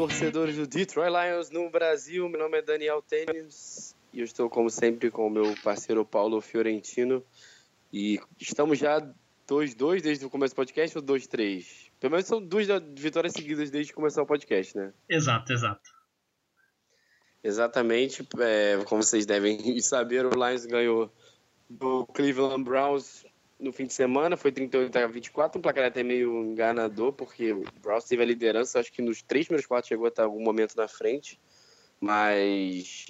torcedores do Detroit Lions no Brasil, meu nome é Daniel Tênis e eu estou, como sempre, com o meu parceiro Paulo Fiorentino. E estamos já 2-2 desde o começo do podcast ou 2-3? Pelo menos são duas vitórias seguidas desde que começou o podcast, né? Exato, exato. Exatamente, é, como vocês devem saber, o Lions ganhou do Cleveland Browns no fim de semana, foi 38 a 24, um placar até meio enganador, porque o Browns teve a liderança, acho que nos três primeiros quartos chegou até algum momento na frente, mas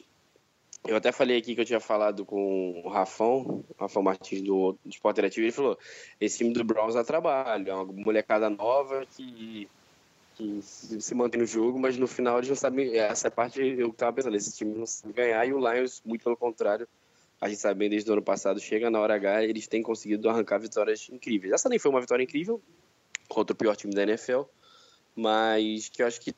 eu até falei aqui que eu tinha falado com o Rafão, o Rafão Martins do, do Sport Interativo, ele falou, esse time do Browns dá trabalho, é uma molecada nova que que se mantém no jogo, mas no final eles não sabem. Essa parte eu tava pensando, esse time não sabe ganhar e o Lions, muito pelo contrário, a gente sabe bem desde o ano passado, chega na hora H, eles têm conseguido arrancar vitórias incríveis. Essa nem foi uma vitória incrível contra o pior time da NFL, mas que eu acho que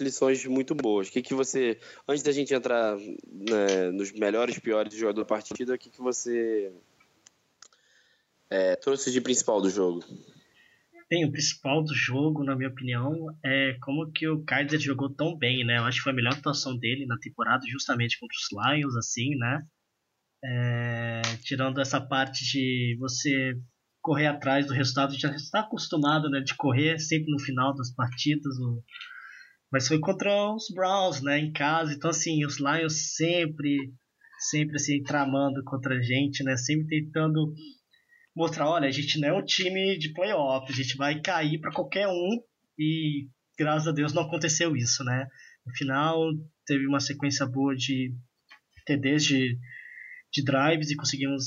lições muito boas. O que, que você, antes da gente entrar né, nos melhores piores jogadores da partida, o que, que você é, trouxe de principal do jogo? Bem, o principal do jogo, na minha opinião, é como que o Kaiser jogou tão bem, né? Eu acho que foi a melhor atuação dele na temporada, justamente contra os Lions, assim, né? É, tirando essa parte de você correr atrás do resultado, já está acostumado, né? De correr sempre no final das partidas, o- mas foi contra os Browns, né? Em casa, então assim, os Lions sempre, sempre assim, tramando contra a gente, né? Sempre tentando mostrar, olha, a gente não é um time de playoff, a gente vai cair para qualquer um e graças a Deus não aconteceu isso, né? No final teve uma sequência boa de TDs de, de drives e conseguimos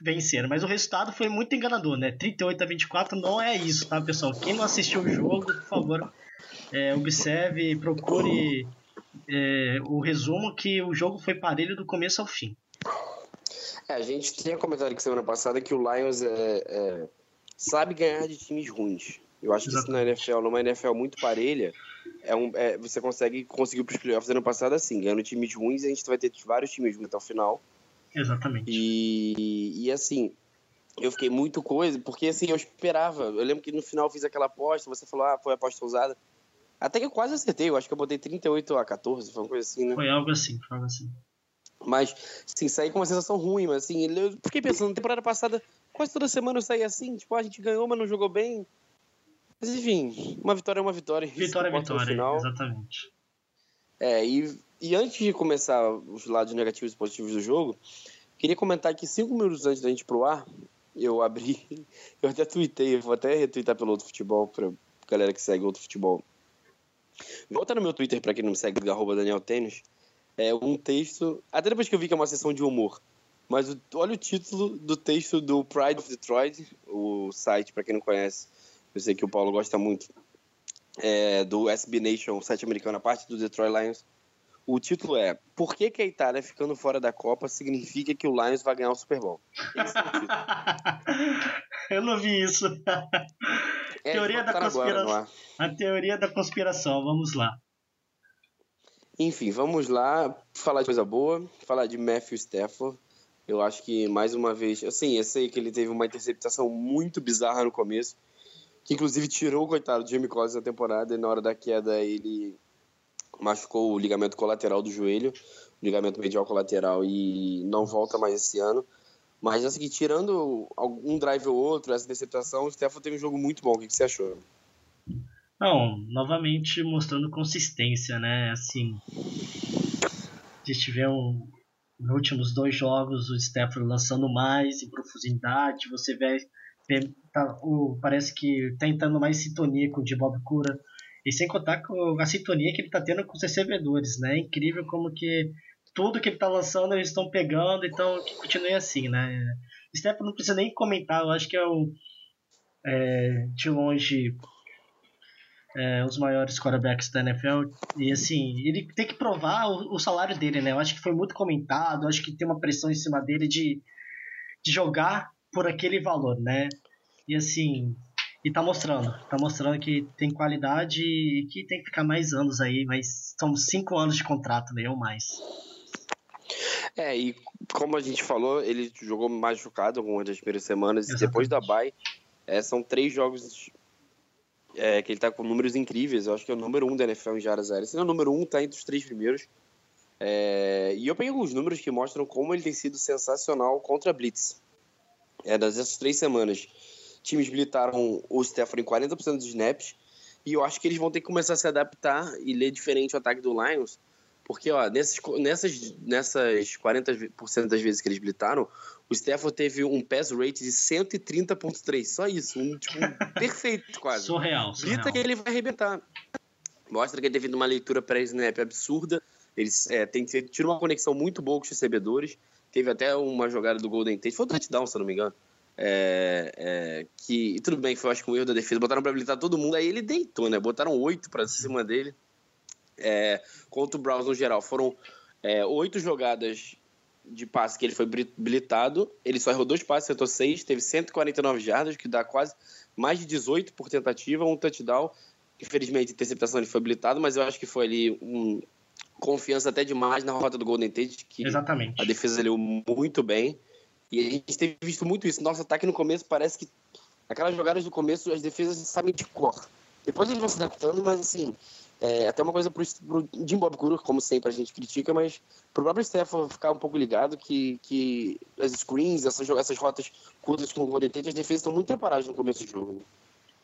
vencer, mas o resultado foi muito enganador, né? 38 a 24 não é isso, tá, pessoal? Quem não assistiu o jogo, por favor, é, observe, procure é, o resumo que o jogo foi parelho do começo ao fim. É, a gente tinha comentado aqui semana passada que o Lions é, é, sabe ganhar de times ruins. Eu acho que isso na NFL, numa NFL muito parelha, é um, é, você consegue conseguir para os playoffs ano passado assim, ganhando times ruins, a gente vai ter vários times ruins até o final. Exatamente. E, e assim, eu fiquei muito coisa, porque assim, eu esperava. Eu lembro que no final eu fiz aquela aposta, você falou, ah, foi aposta ousada. Até que eu quase acertei, eu acho que eu botei 38 a 14, foi uma coisa assim, né? Foi algo assim, foi algo assim. Mas, sim, saí com uma sensação ruim, mas assim, eu fiquei pensando, na temporada passada, quase toda semana eu saí assim, tipo, a gente ganhou, mas não jogou bem. Mas enfim, uma vitória é uma vitória. Vitória é vitória, final. exatamente. É, e, e antes de começar os lados negativos e positivos do jogo, queria comentar que cinco minutos antes da gente ir pro ar, eu abri, eu até tuitei, eu vou até retweetar pelo outro futebol, pra galera que segue outro futebol. Volta no meu Twitter, pra quem não me segue, arroba Daniel Tênis, é um texto, até depois que eu vi que é uma sessão de humor, mas o- olha o título do texto do Pride of Detroit, o site, pra quem não conhece, eu sei que o Paulo gosta muito, é, do SB Nation, o site americano, a parte do Detroit Lions. O título é Por que, que a Itália ficando fora da Copa significa que o Lions vai ganhar o Super Bowl? Esse é o título. Eu não vi isso. É, Teoria da agora conspiração. ar. A teoria da conspiração, vamos lá. Enfim, vamos lá falar de coisa boa, falar de Matthew Stafford. Eu acho que mais uma vez, assim, eu sei que ele teve uma interceptação muito bizarra no começo, que inclusive tirou o coitado de Jamie Collins da temporada e na hora da queda ele machucou o ligamento colateral do joelho, o ligamento medial colateral e não volta mais esse ano. Mas assim, tirando algum drive ou outro, essa interceptação, o Stafford teve um jogo muito bom. O que você achou? Não, novamente mostrando consistência, né? Assim, a gente vê um, nos últimos dois jogos o Stafford lançando mais em profundidade, você vê tá, o, parece que tá entrando mais sintonia com o de Bob Cura, e sem contar com a sintonia que ele está tendo com os recebedores, né? É incrível como que tudo que ele está lançando eles estão pegando, então que continue assim, né? O Stephen não precisa nem comentar, eu acho que é o é, de longe é, os maiores quarterbacks da NFL. E assim, ele tem que provar o, o, salário dele, né? Eu acho que foi muito comentado, acho que tem uma pressão em cima dele de, de jogar por aquele valor, né? E assim, e tá mostrando, tá mostrando que tem qualidade e que tem que ficar mais anos aí, mas são cinco anos de contrato, né? Ou mais. É, e como a gente falou, ele jogou machucado algumas das primeiras semanas, Exatamente. e depois da bye, é, são três jogos é, que ele tá com números incríveis, eu acho que é o número um da NFL em jardas aéreas, se não é o número um, tá entre os três primeiros. É, e eu peguei alguns números que mostram como ele tem sido sensacional contra a Blitz. É, das três semanas times blitaram o Stephanie em 40% dos snaps. E eu acho que eles vão ter que começar a se adaptar e ler diferente o ataque do Lions. Porque, ó, nessas, nessas, nessas 40% das vezes que eles blitaram, o Stafford teve um pass rate de 130.3. Só isso. Um, tipo, um perfeito, quase. Surreal, surreal. Blita que ele vai arrebentar. Mostra que ele teve uma leitura pré-snap absurda. Eles é, tem tido uma conexão muito boa com os recebedores. Teve até uma jogada do Golden Tate. Foi um touchdown, se eu não me engano. É, é, que tudo bem, foi acho que um erro da defesa. Botaram para habilitar todo mundo, aí ele deitou, né? Botaram oito para cima dele. É, contra o Browns no geral, foram é, oito jogadas de passe que ele foi blitado. Ele só errou dois passes, acertou seis, teve 149 jardas, que dá quase mais de 18 por tentativa, um touchdown. Infelizmente, interceptação ele foi blitado, mas eu acho que foi ali um confiança até demais na rota do Golden Tate, que Exatamente. a defesa leu muito bem. E a gente tem visto muito isso. Nosso ataque no começo parece que aquelas jogadas do começo as defesas sabem de cor. Depois eles vão se adaptando, mas assim, é até uma coisa pro, pro Jim Bob Cura, como sempre a gente critica, mas pro próprio Stefan ficar um pouco ligado que, que as screens, essas, essas rotas curtas com o Golden Tate, as defesas estão muito preparadas no começo do jogo.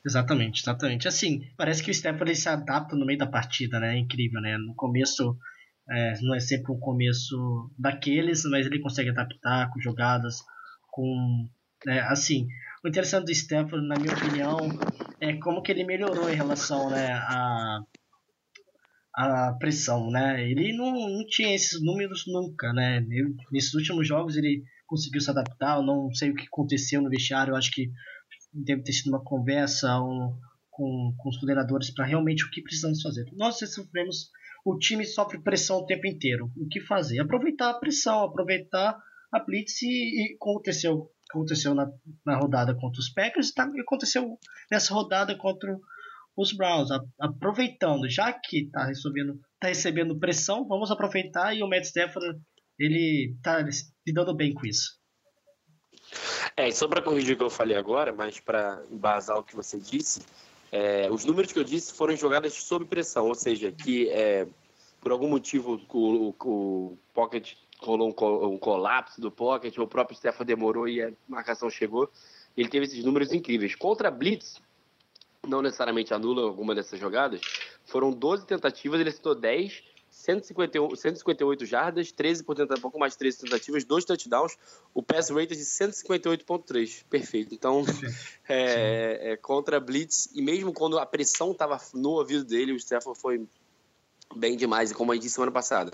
Exatamente, exatamente. Assim, parece que o ele se adapta no meio da partida, né? É incrível, né? No começo é, não é sempre um começo daqueles, mas ele consegue adaptar com jogadas, com. É, assim, o interessante do Stefan, na minha opinião, é como que ele melhorou em relação né, a a pressão, né? Ele não, não tinha esses números nunca, né? Ele, nesses últimos jogos ele conseguiu se adaptar. Eu não sei o que aconteceu no vestiário. Acho que deve ter sido uma conversa um, com, com os coordenadores para realmente o que precisamos fazer. Nós sofremos o time sofre pressão o tempo inteiro. O que fazer? Aproveitar a pressão, aproveitar a blitz e, e aconteceu, aconteceu na, na rodada contra os Packers tá, e aconteceu nessa rodada contra os Browns. A, aproveitando, já que está recebendo, tá recebendo pressão, vamos aproveitar e o Matt Stafford ele está lidando bem com isso. É, só para corrigir o que eu falei agora, mas para embasar o que você disse, é, os números que eu disse foram jogadas sob pressão, ou seja, que é, por algum motivo o, o, o Pocket rolou um, um, colapso do Pocket, o próprio Stefan demorou e a marcação chegou. Ele teve esses números incríveis. Contra a Blitz, não necessariamente anula alguma dessas jogadas, foram 12 tentativas, ele citou 10 151, 158 jardas, 13 por tentativa, pouco mais de 13 tentativas, dois touchdowns, o pass rate é de 158.3, perfeito. Então, é, é, contra a Blitz, e mesmo quando a pressão estava no ouvido dele, o Stefan foi bem demais, e como eu disse semana passada,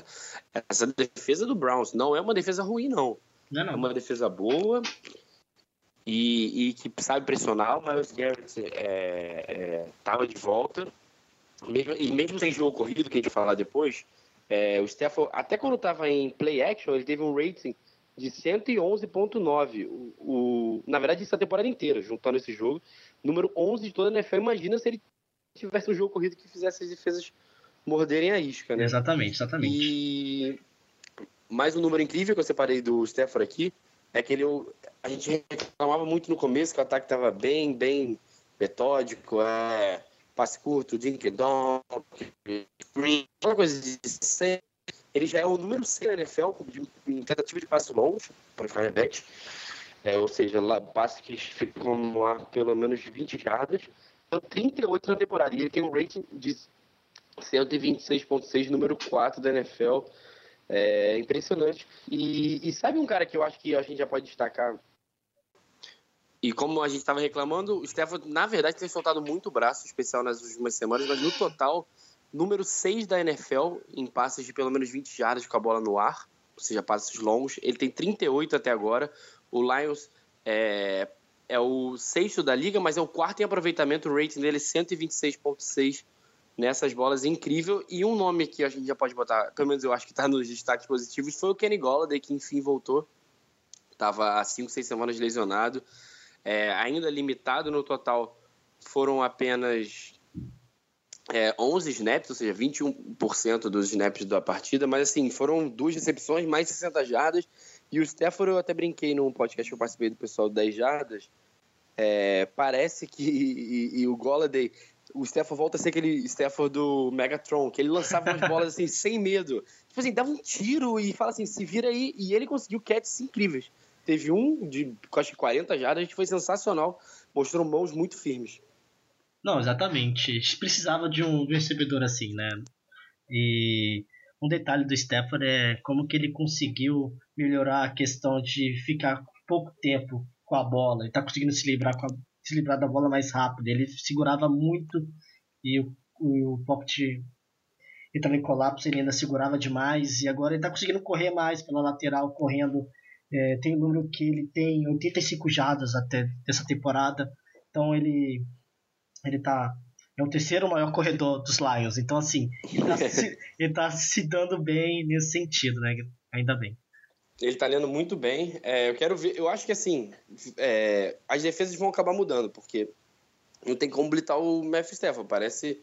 essa defesa do Browns não é uma defesa ruim, não. Não, é não. É uma defesa boa, e, e, que sabe pressionar. O Miles Garrett estava é, é, de volta. Mesmo, e mesmo sem jogo corrido, que a gente vai falar depois, é, o Stafford, até quando estava em play action, ele teve um rating de 111.9. O, o, na verdade, isso a temporada inteira, juntando esse jogo. Número 11 de toda a NFL. Imagina se ele tivesse um jogo corrido que fizesse as defesas morderem a isca, né? Exatamente, exatamente. E mais um número incrível que eu separei do Stafford aqui é que ele, a gente reclamava muito no começo que o ataque estava bem, bem metódico, é, passe curto, dink screen, aquela coisa de ser. Ele já é o número 100 na NFL em tentativa de passe longo para quarterback. É, ou seja, lá, passe que ficam no ar pelo menos 20 jardas. Então, 38 na temporada. E ele tem um rating de 126.6, número 4 da NFL. É impressionante. E, e sabe um cara que eu acho que a gente já pode destacar? E como a gente estava reclamando, o Stafford, na verdade, tem soltado muito braço, especial nas últimas semanas, mas no total, número 6 da NFL em passes de pelo menos 20 jardas com a bola no ar, ou seja, passes longos. Ele tem 38 até agora. O Lions é, é o sexto da liga, mas é o quarto em aproveitamento. O rating dele é 126,6 nessas bolas, incrível. E um nome que a gente já pode botar, pelo menos eu acho que está nos destaques positivos, foi o Kenny Golladay, que enfim voltou. Estava há 5, 6 semanas lesionado é, ainda limitado no total, foram apenas é, 11 snaps, ou seja, 21% dos snaps da partida, mas assim, foram duas recepções, mais 60 jardas, e o Stafford, eu até brinquei num podcast que eu participei do pessoal 10 jardas, é, parece que e, e o Golladay, o Stafford volta a ser aquele Stafford do Megatron, que ele lançava umas bolas assim, sem medo, tipo assim, dava um tiro e fala assim, se vira aí, e ele conseguiu catches incríveis. Teve um de quase 40 jardas que foi sensacional, mostrou mãos muito firmes. Não, exatamente. Precisava de um, recebedor assim, né? E um detalhe do Stafford é como que ele conseguiu melhorar a questão de ficar pouco tempo com a bola. Ele está conseguindo se livrar, a, se livrar da bola mais rápido. Ele segurava muito e o, o, o pocket entrando em colapso, ele ainda segurava demais. E agora ele está conseguindo correr mais pela lateral, correndo é, tem o número que ele tem 85 jardas até dessa temporada. Então ele ele tá é o terceiro maior corredor dos Lions. Então assim, ele tá, se, ele tá se dando bem nesse sentido, né? Ainda bem. Ele tá lendo muito bem. É, eu quero ver. Eu acho que assim, é, as defesas vão acabar mudando, porque não tem como blitar o Matthew Stafford. Parece.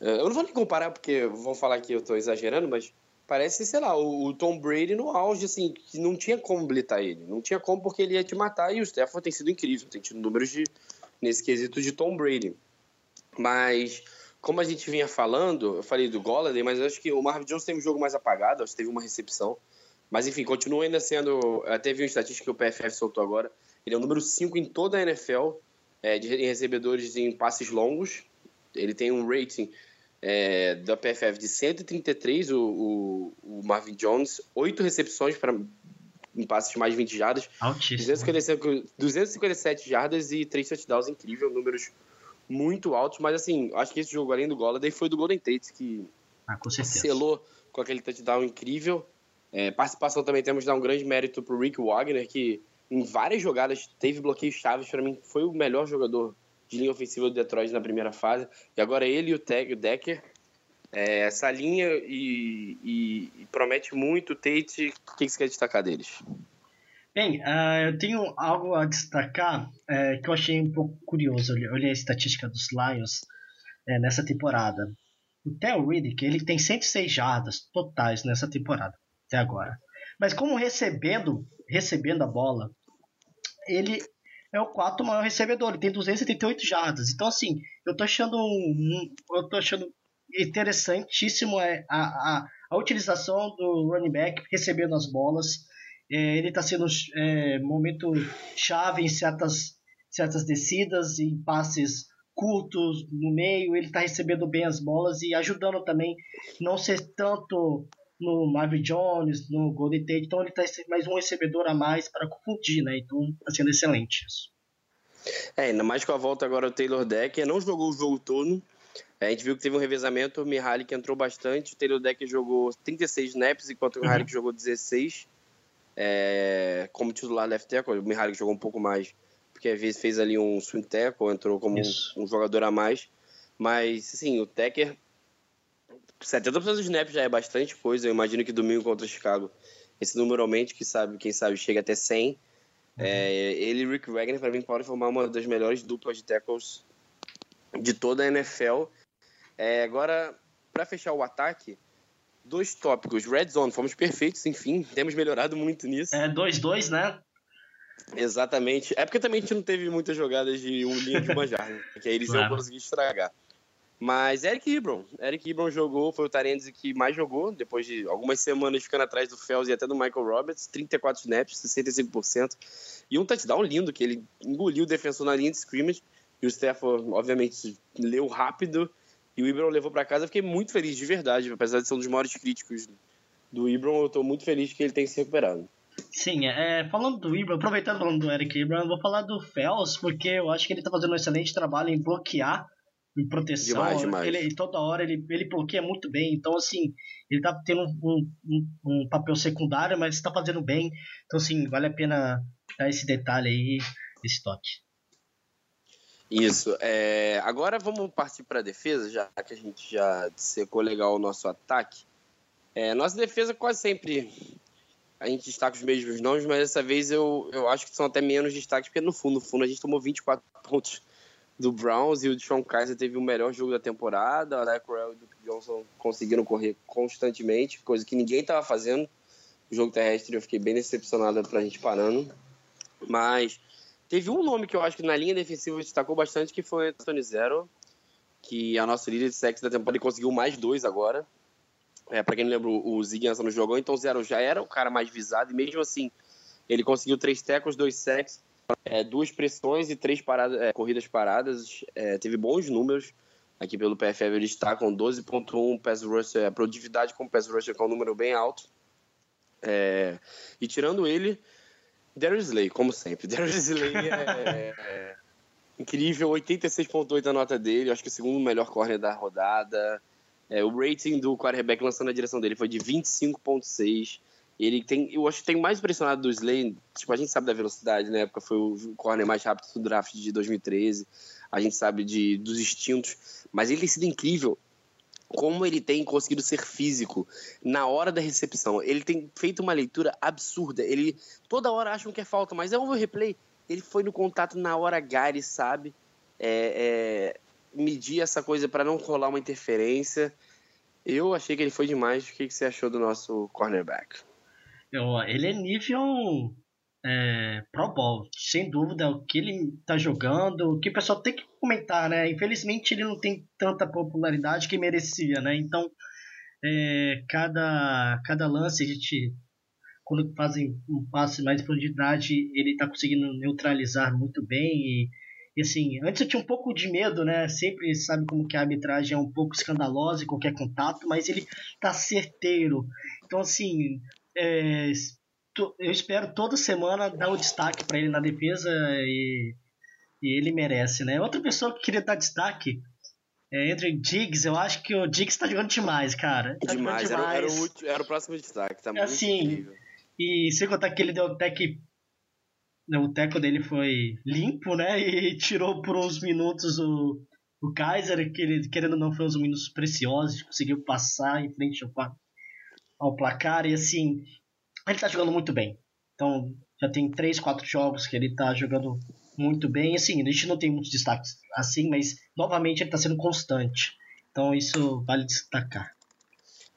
É, eu não vou nem comparar, porque vão falar que eu tô exagerando, mas Parece, sei lá, o, Tom Brady no auge, assim, que não tinha como blitar ele. Não tinha como porque ele ia te matar e o Stafford tem sido incrível, tem tido números de, nesse quesito de Tom Brady. Mas, como a gente vinha falando, eu falei do Golladay, mas acho que o Marvin Jones teve um jogo mais apagado, acho que teve uma recepção. Mas, enfim, continua ainda sendo. Até vi uma estatística que o PFF soltou agora. Ele é o número 5 em toda a NFL é, de, em recebedores em passes longos. Ele tem um rating é, da PFF de 133, o, o, o Marvin Jones, 8 recepções para em passes de mais de 20 jardas, 257, 257 jardas e 3 touchdowns, incrível, números muito altos, mas assim, acho que esse jogo além do Golladay foi do Golden Tate que ah, com selou com aquele touchdown incrível. É, participação também temos de dar um grande mérito para o Rick Wagner, que em várias jogadas teve bloqueios chaves, para mim foi o melhor jogador de linha ofensiva do Detroit na primeira fase. E agora ele e o, Teg, o Decker. É, essa linha e, e, e, promete muito. Tate, o que você quer destacar deles? Bem, uh, eu tenho algo a destacar é, que eu achei um pouco curioso. Eu olhei a estatística dos Lions é, nessa temporada. O Theo Riddick ele tem 106 jardas totais nessa temporada, até agora. Mas como recebendo, recebendo a bola, ele é o quarto maior recebedor, ele tem 278 jardas. Então, assim, eu tô achando, um, eu tô achando interessantíssimo é, a, a, a utilização do running back recebendo as bolas. É, ele está sendo é, momento chave em certas, certas descidas, em passes curtos no meio. Ele está recebendo bem as bolas e ajudando também não ser tanto no Marvin Jones, no Golden Tate, então ele está mais um recebedor a mais para confundir, né? Então está sendo excelente isso. É, ainda mais com a volta agora do Taylor Decker, não jogou o jogo todo. É, a gente viu que teve um revezamento, o Mihaly que entrou bastante, o Taylor Decker jogou 36 snaps, enquanto o Mihaly uhum. jogou 16 é, como titular left tackle. O Mihaly jogou um pouco mais, porque às vezes fez ali um swing tackle, entrou como um, um, jogador a mais. Mas, assim, o Decker 70% dos snaps já é bastante coisa. Eu imagino que domingo contra o Chicago, esse número aumente, que sabe, quem sabe chega até 100. Uhum. É, ele e Rick Wagner, para mim, podem formar uma das melhores duplas de tackles de toda a NFL. É, agora, para fechar o ataque, dois tópicos. Red Zone, fomos perfeitos, enfim, temos melhorado muito nisso. É 2-2, né? Exatamente. É porque também a gente não teve muitas jogadas de um linha de uma jarda, que aí eles claro. iam conseguir estragar. Mas Eric Ebron, Eric Ebron jogou, foi o Tarendes que mais jogou, depois de algumas semanas ficando atrás do Fels e até do Michael Roberts, 34 snaps, 65%, e um touchdown lindo, que ele engoliu o defensor na linha de scrimmage, e o Stafford, obviamente, leu rápido, e o Ebron levou para casa. Eu fiquei muito feliz, de verdade, apesar de ser um dos maiores críticos do Ibram, eu tô muito feliz que ele tem se recuperado. Sim, é, falando do Ibram, aproveitando falando do Eric Ibram, eu vou falar do Fels, porque eu acho que ele tá fazendo um excelente trabalho em bloquear, em proteção. Demais, demais. Ele, toda hora ele, ele bloqueia muito bem, então assim, ele tá tendo um, um, um papel secundário, mas está fazendo bem. Então assim, vale a pena dar esse detalhe aí, esse toque. Isso. É, agora vamos partir para a defesa, já que a gente já secou legal o nosso ataque. É, nossa defesa quase sempre a gente destaca os mesmos nomes, mas dessa vez eu, eu acho que são até menos destaques, porque no fundo, no fundo a gente tomou 24 pontos do Browns e o Sean Kaiser teve o melhor jogo da temporada. A Corral e o Duke Johnson conseguiram correr constantemente, coisa que ninguém estava fazendo. O jogo terrestre eu fiquei bem decepcionado para a gente parando. Mas teve um nome que eu acho que na linha defensiva destacou bastante, que foi o Anthony Zero, que é a nossa líder de sexo da temporada e conseguiu mais dois agora. É, para quem não lembra, o Ziguinha não jogou, então Zero já era o cara mais visado, e mesmo assim, ele conseguiu três tecos, dois sacks, é, duas pressões e três paradas, é, corridas paradas. É, teve bons números aqui pelo PFF, eles destacam 12.1 pass rusher, a produtividade com pass rusher, é um número bem alto. É, e tirando ele, Darius Slay, como sempre. Darius Slay é, é incrível, 86.8 a nota dele, acho que o segundo melhor corner da rodada. É, o rating do quarterback lançando na direção dele foi de 25.6. Ele tem, eu acho que tem mais impressionado do Slay, tipo, a gente sabe da velocidade, na época foi o corner mais rápido do draft de 2013. A gente sabe de, dos instintos, mas ele tem sido incrível como ele tem conseguido ser físico na hora da recepção. Ele tem feito uma leitura absurda. Ele toda hora acham que é falta, mas é um replay. Ele foi no contato na hora ele sabe. É, é, medir essa coisa para não rolar uma interferência. Eu achei que ele foi demais. O que, você achou do nosso cornerback? Ele é nível é, Pro Bowl, sem dúvida. O que ele tá jogando, o que o pessoal tem que comentar, né? Infelizmente ele não tem tanta popularidade que merecia, né? Então, é, cada, cada lance a gente quando fazem um passe mais de profundidade, ele está conseguindo neutralizar muito bem e e assim, antes eu tinha um pouco de medo, né? Sempre sabe como que a arbitragem é um pouco escandalosa em qualquer contato, mas ele tá certeiro. Então, assim, é, eu espero toda semana dar o destaque para ele na defesa e, e, ele merece, né? Outra pessoa que queria dar destaque é entre Diggs, eu acho que o Diggs tá jogando demais, cara. Tá demais, demais. Era, era, o, era, o, próximo destaque, tá muito assim, incrível. E sem contar que ele deu até que né, o teco dele foi limpo, né? E tirou por uns minutos o, o Kaiser, que ele, querendo ou não, foi uns minutos preciosos, conseguiu passar em frente ao, ao placar. E assim, ele tá jogando muito bem. Então, já tem 3, 4 jogos que ele tá jogando muito bem. Assim, a gente não tem muitos destaques assim, mas novamente ele tá sendo constante. Então, isso vale destacar.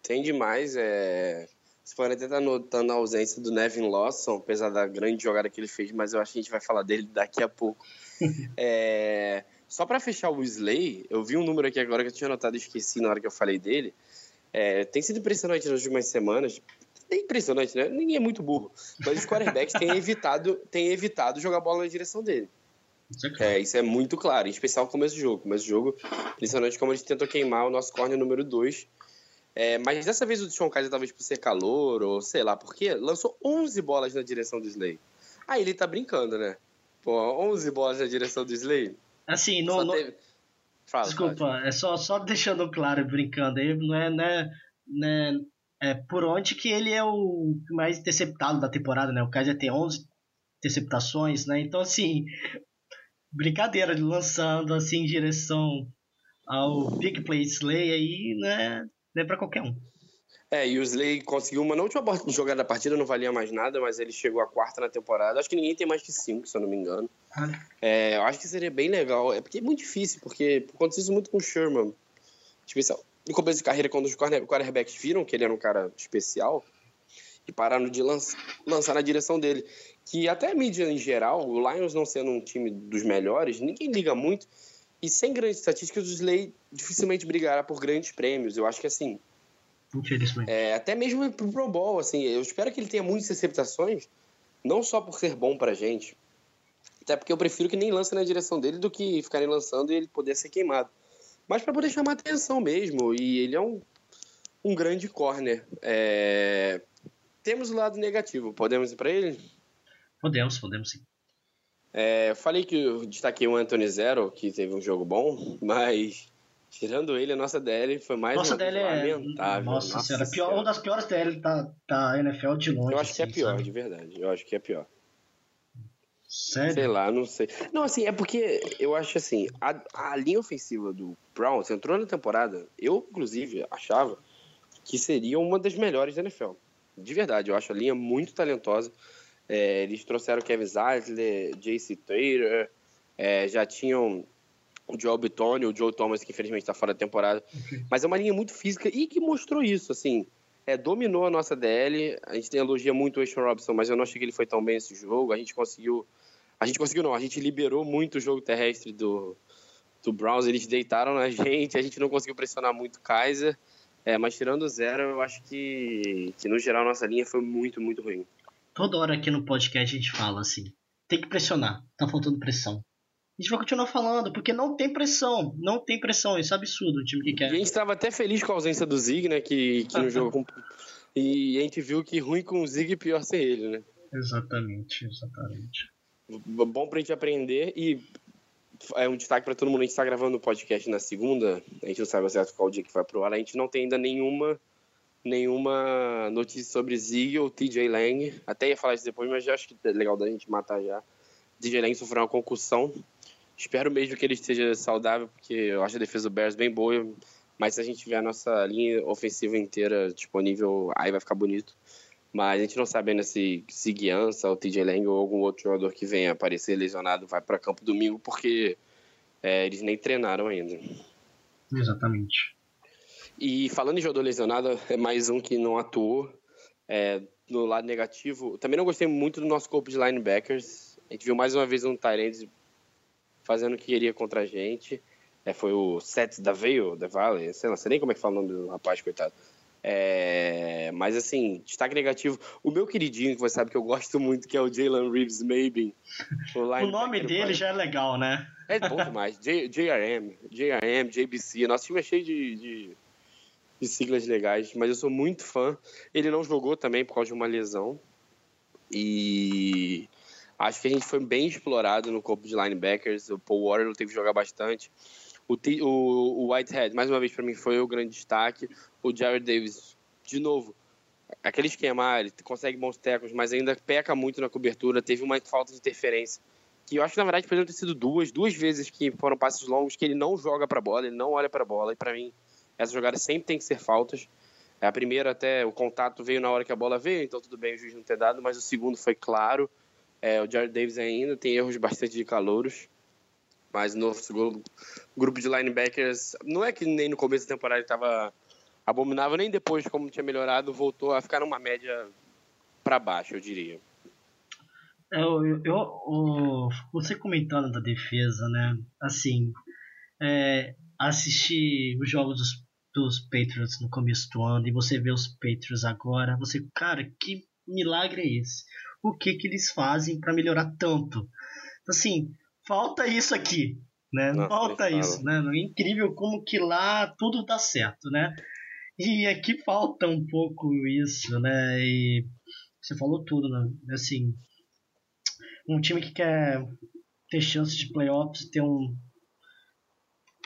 Tem demais, é você pode até estar notando a ausência do Nevin Lawson, apesar da grande jogada que ele fez, mas eu acho que a gente vai falar dele daqui a pouco. é, só para fechar o Slay, eu vi um número aqui agora que eu tinha notado e esqueci na hora que eu falei dele. É, tem sido impressionante nas últimas semanas. É impressionante, né? Ninguém é muito burro. Mas os quarterbacks têm evitado, têm evitado jogar bola na direção dele. É, isso é muito claro, em especial no começo do jogo. Começo do jogo, principalmente como eles tentam queimar o nosso corner número 2 é, mas dessa vez o Sean Kaiser, talvez por ser calor, ou sei lá por quê, lançou 11 bolas na direção do Slay. Aí ele tá brincando, né? Pô, 11 bolas na direção do Slay. Assim, no, no... Teve... Fala, Desculpa, é só, só deixando claro, brincando aí, não é, né, né, é por onde que ele é o mais interceptado da temporada, né? O Kaiser tem 11 interceptações, né? Então, assim, brincadeira de lançando assim em direção ao Big Play Slay aí, né? não é para qualquer um. É, e o Slay conseguiu uma. Na última jogada da partida não valia mais nada, mas ele chegou a quarta na temporada. Acho que ninguém tem mais que cinco, se eu não me engano. Ah. É, eu acho que seria bem legal. É porque é muito difícil, porque aconteceu isso muito com o Sherman. Tipo, no começo de carreira, quando os quarterbacks viram que ele era um cara especial e pararam de lança, lançar na direção dele. Que até a mídia em geral, o Lions não sendo um time dos melhores, ninguém liga muito. E sem grandes estatísticas, o Slay dificilmente brigará por grandes prêmios. Eu acho que assim. Infelizmente. É, até mesmo pro Pro Bowl, assim, eu espero que ele tenha muitas receptações, não só por ser bom pra gente, até porque eu prefiro que nem lance na direção dele do que ficarem lançando e ele poder ser queimado. Mas para poder chamar atenção mesmo. E ele é um, um grande corner. É... Temos o lado negativo, podemos ir para ele? Podemos, podemos sim. É, falei que eu destaquei o Anthony Zero, que teve um jogo bom, mas tirando ele, a nossa DL foi mais Nossa DL é. lamentável. Nossa, senhora, pior, uma das piores DL da, da NFL de longe. Eu acho que é assim, pior, sabe? de verdade. Eu acho que é pior. Sério? Sei lá, não sei. Não, assim, é porque eu acho assim, a, a linha ofensiva do Browns entrou na temporada, eu, inclusive, achava que seria uma das melhores da NFL. De verdade, eu acho a linha muito talentosa. É, eles trouxeram Kevin Zeitler, J.C. Taylor, é, já tinham o Joe Bitonio, o Joe Thomas, que infelizmente está fora da temporada. Mas é uma linha muito física e que mostrou isso, assim. É, dominou a nossa DL. A gente elogia muito o Ashton Robinson, mas eu não achei que ele foi tão bem nesse jogo. A gente conseguiu. A gente conseguiu, não. A gente liberou muito o jogo terrestre do, do Browns. Eles deitaram na gente. A gente não conseguiu pressionar muito o Kaiser. É, mas tirando zero, eu acho que, que no geral a nossa linha foi muito, muito ruim. Toda hora aqui no podcast a gente fala assim: tem que pressionar, tá faltando pressão. A gente vai continuar falando, porque não tem pressão. Não tem pressão, isso é absurdo o time que E quer. a gente estava até feliz com a ausência do Zig, né? Que, que no jogo. Com... E a gente viu que ruim com o Zig pior sem ele, né? Exatamente, exatamente. Bom pra gente aprender e é um destaque para todo mundo. A gente tá gravando o podcast na segunda, a gente não sabe ao certo qual dia que vai pro ar. A gente não tem ainda nenhuma nenhuma notícia sobre Zig ou TJ Lang. Até ia falar isso depois, mas já acho que é legal da gente matar já. TJ Lang sofreu uma concussão. Espero mesmo que ele esteja saudável, porque eu acho a defesa do Bears bem boa. Mas se a gente tiver a nossa linha ofensiva inteira disponível, aí vai ficar bonito. Mas a gente não sabe ainda se, se Guiança ou TJ Lang ou algum outro jogador que venha aparecer lesionado vai para campo domingo, porque é, eles nem treinaram ainda. Exatamente. E falando em jogador lesionado, é mais um que não atuou. É, no lado negativo, também não gostei muito do nosso corpo de linebackers. A gente viu mais uma vez um Tyrande fazendo o que queria contra a gente. É, foi o Seth da Veil, da Valley, sei lá, sei nem como é que fala o nome do rapaz, coitado. É, mas assim, destaque negativo. O meu queridinho, que você sabe que eu gosto muito, que é o Jalen Reeves Mabin. O, O nome dele já é legal, né? é bom demais. J, JRM, JRM, JBC. Nosso time é cheio de, de, de siglas legais, mas eu sou muito fã. Ele não jogou também por causa de uma lesão. E acho que a gente foi bem explorado no corpo de linebackers. O Paul Warner teve que jogar bastante. O, o, o Whitehead, mais uma vez, para mim, foi o grande destaque. O Jared Davis, de novo, aquele esquema, ele consegue bons tecos, mas ainda peca muito na cobertura. Teve uma falta de interferência. Que eu acho que, na verdade, poderiam ter sido duas, duas vezes que foram passes longos, que ele não joga para bola, ele não olha para bola. E para mim, essa jogada sempre tem que ser faltas. A primeira, até o contato veio na hora que a bola veio, então tudo bem o juiz não ter dado, mas o segundo foi claro. É, o Jared Davis ainda tem erros bastante de calouros. Mas no nosso gru- grupo de linebackers, não é que nem no começo da temporada estava abominável, nem depois, como tinha melhorado, voltou a ficar numa média para baixo, eu diria. Eu, eu, eu- o- você comentando da defesa, né? Assim, é, assistir os jogos dos, dos Patriots no começo do ano e você vê os Patriots agora, você, cara, que milagre é esse? O que que eles fazem para melhorar tanto? Assim, falta isso aqui, né? Nossa, falta isso, né? É incrível como que lá tudo dá certo, né? E aqui falta um pouco isso, né? E você falou tudo, né? Assim, um time que quer ter chance de playoffs, ter um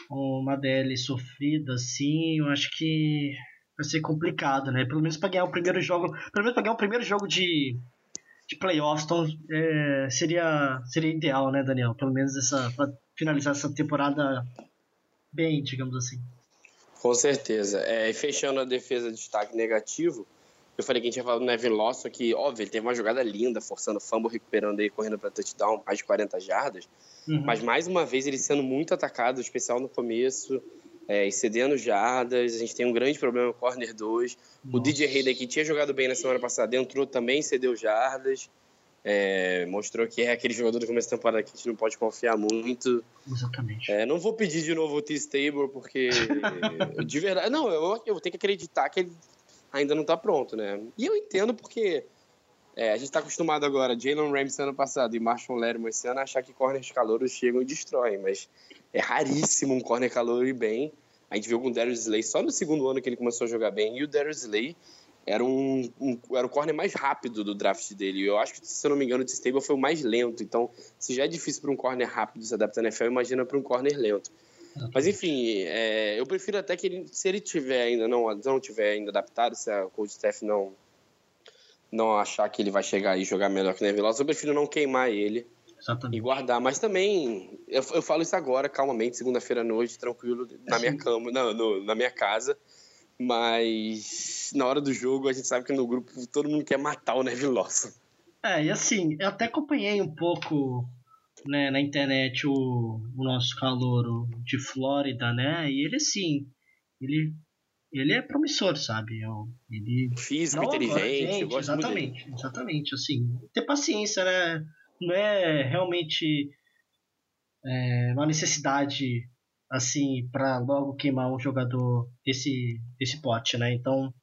uma DL sofrida assim, eu acho que vai ser complicado, né? Pelo menos para ganhar o primeiro jogo, pelo menos para ganhar o primeiro jogo de, de playoffs, então, é, seria seria ideal, né, Daniel? Pelo menos essa para finalizar essa temporada bem, digamos assim. Com certeza. É, e fechando a defesa de destaque negativo, eu falei que a gente ia falar do Nevin Lawson, que, óbvio, ele teve uma jogada linda, forçando o fumble, recuperando aí, correndo para touchdown, mais de 40 jardas. Uhum. Mas, mais uma vez, ele sendo muito atacado, especial no começo, é, e cedendo jardas. A gente tem um grande problema com o Corner 2. O. DJ Hayden, que tinha jogado bem na semana passada, entrou também, cedeu jardas. É, mostrou que é aquele jogador do começo da temporada que a gente não pode confiar muito. Exatamente. É, não vou pedir de novo o T-Stable, porque de verdade. Não, eu, eu tenho que acreditar que ele ainda não tá pronto, né? E eu entendo porque é, a gente tá acostumado agora, Jalen Ramsey ano passado e Marshall Lerman esse ano, a achar que corners calouros chegam e destroem, mas é raríssimo um corner calouro ir bem. A gente viu com o Darius Slay só no segundo ano que ele começou a jogar bem. E o Darius Slay era, um, um, era o corner mais rápido do draft dele. Eu acho que, se eu não me engano, o Stable foi o mais lento. Então, se já é difícil para um corner rápido se adaptar na NFL, imagina para um corner lento. Mas enfim, é, eu prefiro até que ele, se ele tiver ainda não, não tiver ainda adaptado, se a coach staff não não achar que ele vai chegar e jogar melhor que o Neville eu prefiro não queimar ele Exatamente. e guardar. Mas também, eu, eu falo isso agora, calmamente, segunda-feira à noite, tranquilo, na minha cama, na, no, na minha casa. Mas na hora do jogo, a gente sabe que no grupo todo mundo quer matar o Neville Lawson. É, e assim, eu até acompanhei um pouco né, na internet o, o nosso calouro de Flórida, né? E ele, assim, ele, ele é promissor, sabe? Eu- Ele Físico, inteligente, exatamente, exatamente, assim, ter paciência, né? Não é realmente é, uma necessidade assim para logo queimar um jogador desse desse pote, né? Então,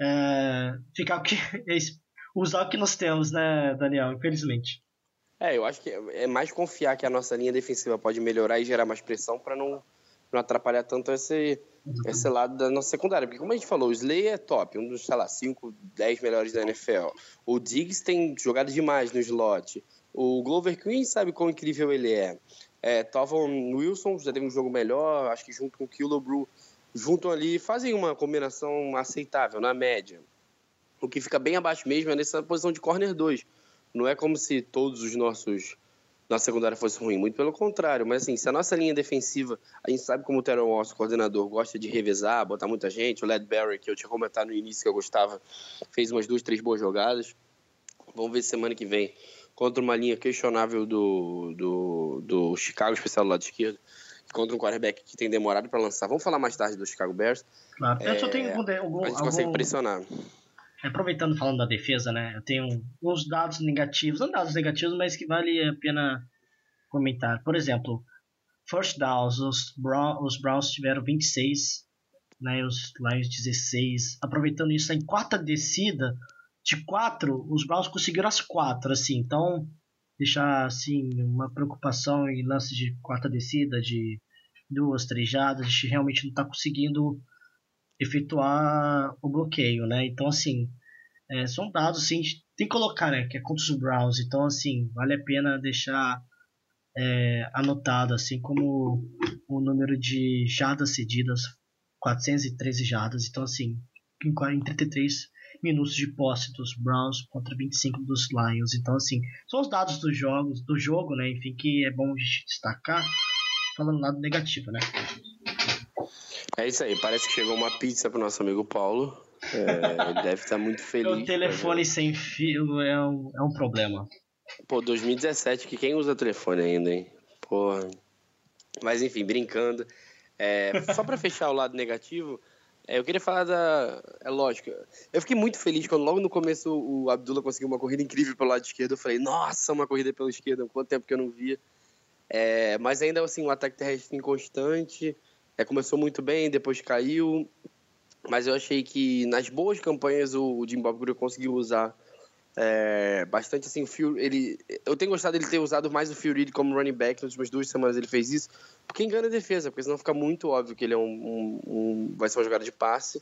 é, ficar o que usar o que nós temos, né, Daniel? Infelizmente. É, eu acho que é mais confiar que a nossa linha defensiva pode melhorar e gerar mais pressão para não, não atrapalhar tanto esse, esse lado da nossa secundária. Porque, como a gente falou, o Slay é top, um dos, sei lá, 5, 10 melhores da NFL. O Diggs tem jogado demais no slot. O Glover Queen sabe quão incrível ele é. é Tavon Wilson já teve um jogo melhor, acho que junto com o Killebrew, juntam ali, fazem uma combinação aceitável, na média. O que fica bem abaixo mesmo é nessa posição de corner 2. Não é como se todos os nossos nossa secundária fosse ruim, muito pelo contrário. Mas assim, se a nossa linha defensiva, a gente sabe como o Terrell Ross, o coordenador, gosta de revezar, botar muita gente. O Ledberry, que eu tinha comentado no início que eu gostava, fez umas duas, três boas jogadas. Vamos ver semana que vem contra uma linha questionável do, do, do Chicago, especial do lado esquerdo, contra um quarterback que tem demorado para lançar. Vamos falar mais tarde do Chicago Bears. Claro. Eu só É, tenho algum, algum, A gente consegue algum- pressionar. Aproveitando falando da defesa, né? Eu tenho uns dados negativos, não dados negativos, mas que vale a pena comentar. Por exemplo, first downs, os, Brown, os Browns tiveram 26, né? Os Lions 16. Aproveitando isso, em quarta descida, de quatro, os Browns conseguiram as quatro, assim. Então, deixar assim uma preocupação em lance de quarta descida, de duas, três jardas, a gente realmente não está conseguindo efetuar o bloqueio, né? Então, assim, é, são dados, assim, tem que colocar, né? Que é contra os Browns. Então, assim, vale a pena deixar é, anotado, assim como o número de jardas cedidas, 413 jardas. Então, assim, em 40 em 33 minutos de posse dos Browns contra 25 dos Lions. Então, assim, são os dados dos jogos, do jogo, né? Enfim, que é bom destacar, falando lado negativo, né? É isso aí, parece que chegou uma pizza pro nosso amigo Paulo. É, ele deve estar muito feliz. O telefone sem fio é um, é um problema. Pô, 2017, que quem usa telefone ainda, hein? Porra. Mas enfim, brincando. É, só pra fechar o lado negativo, é, eu queria falar da. É lógico. Eu fiquei muito feliz quando logo no começo o Abdullah conseguiu uma corrida incrível pelo lado esquerdo. Eu falei, nossa, uma corrida pela esquerda, quanto tempo que eu não via. É, mas ainda assim, o ataque terrestre inconstante. É, começou muito bem, depois caiu. Mas eu achei que nas boas campanhas o, Jim Bob conseguiu usar é, bastante assim o Phil, ele eu tenho gostado dele ter usado mais o Reed como running back nas últimas duas semanas ele fez isso porque engana a defesa porque senão fica muito óbvio que ele é um, um- um- vai ser uma jogada de passe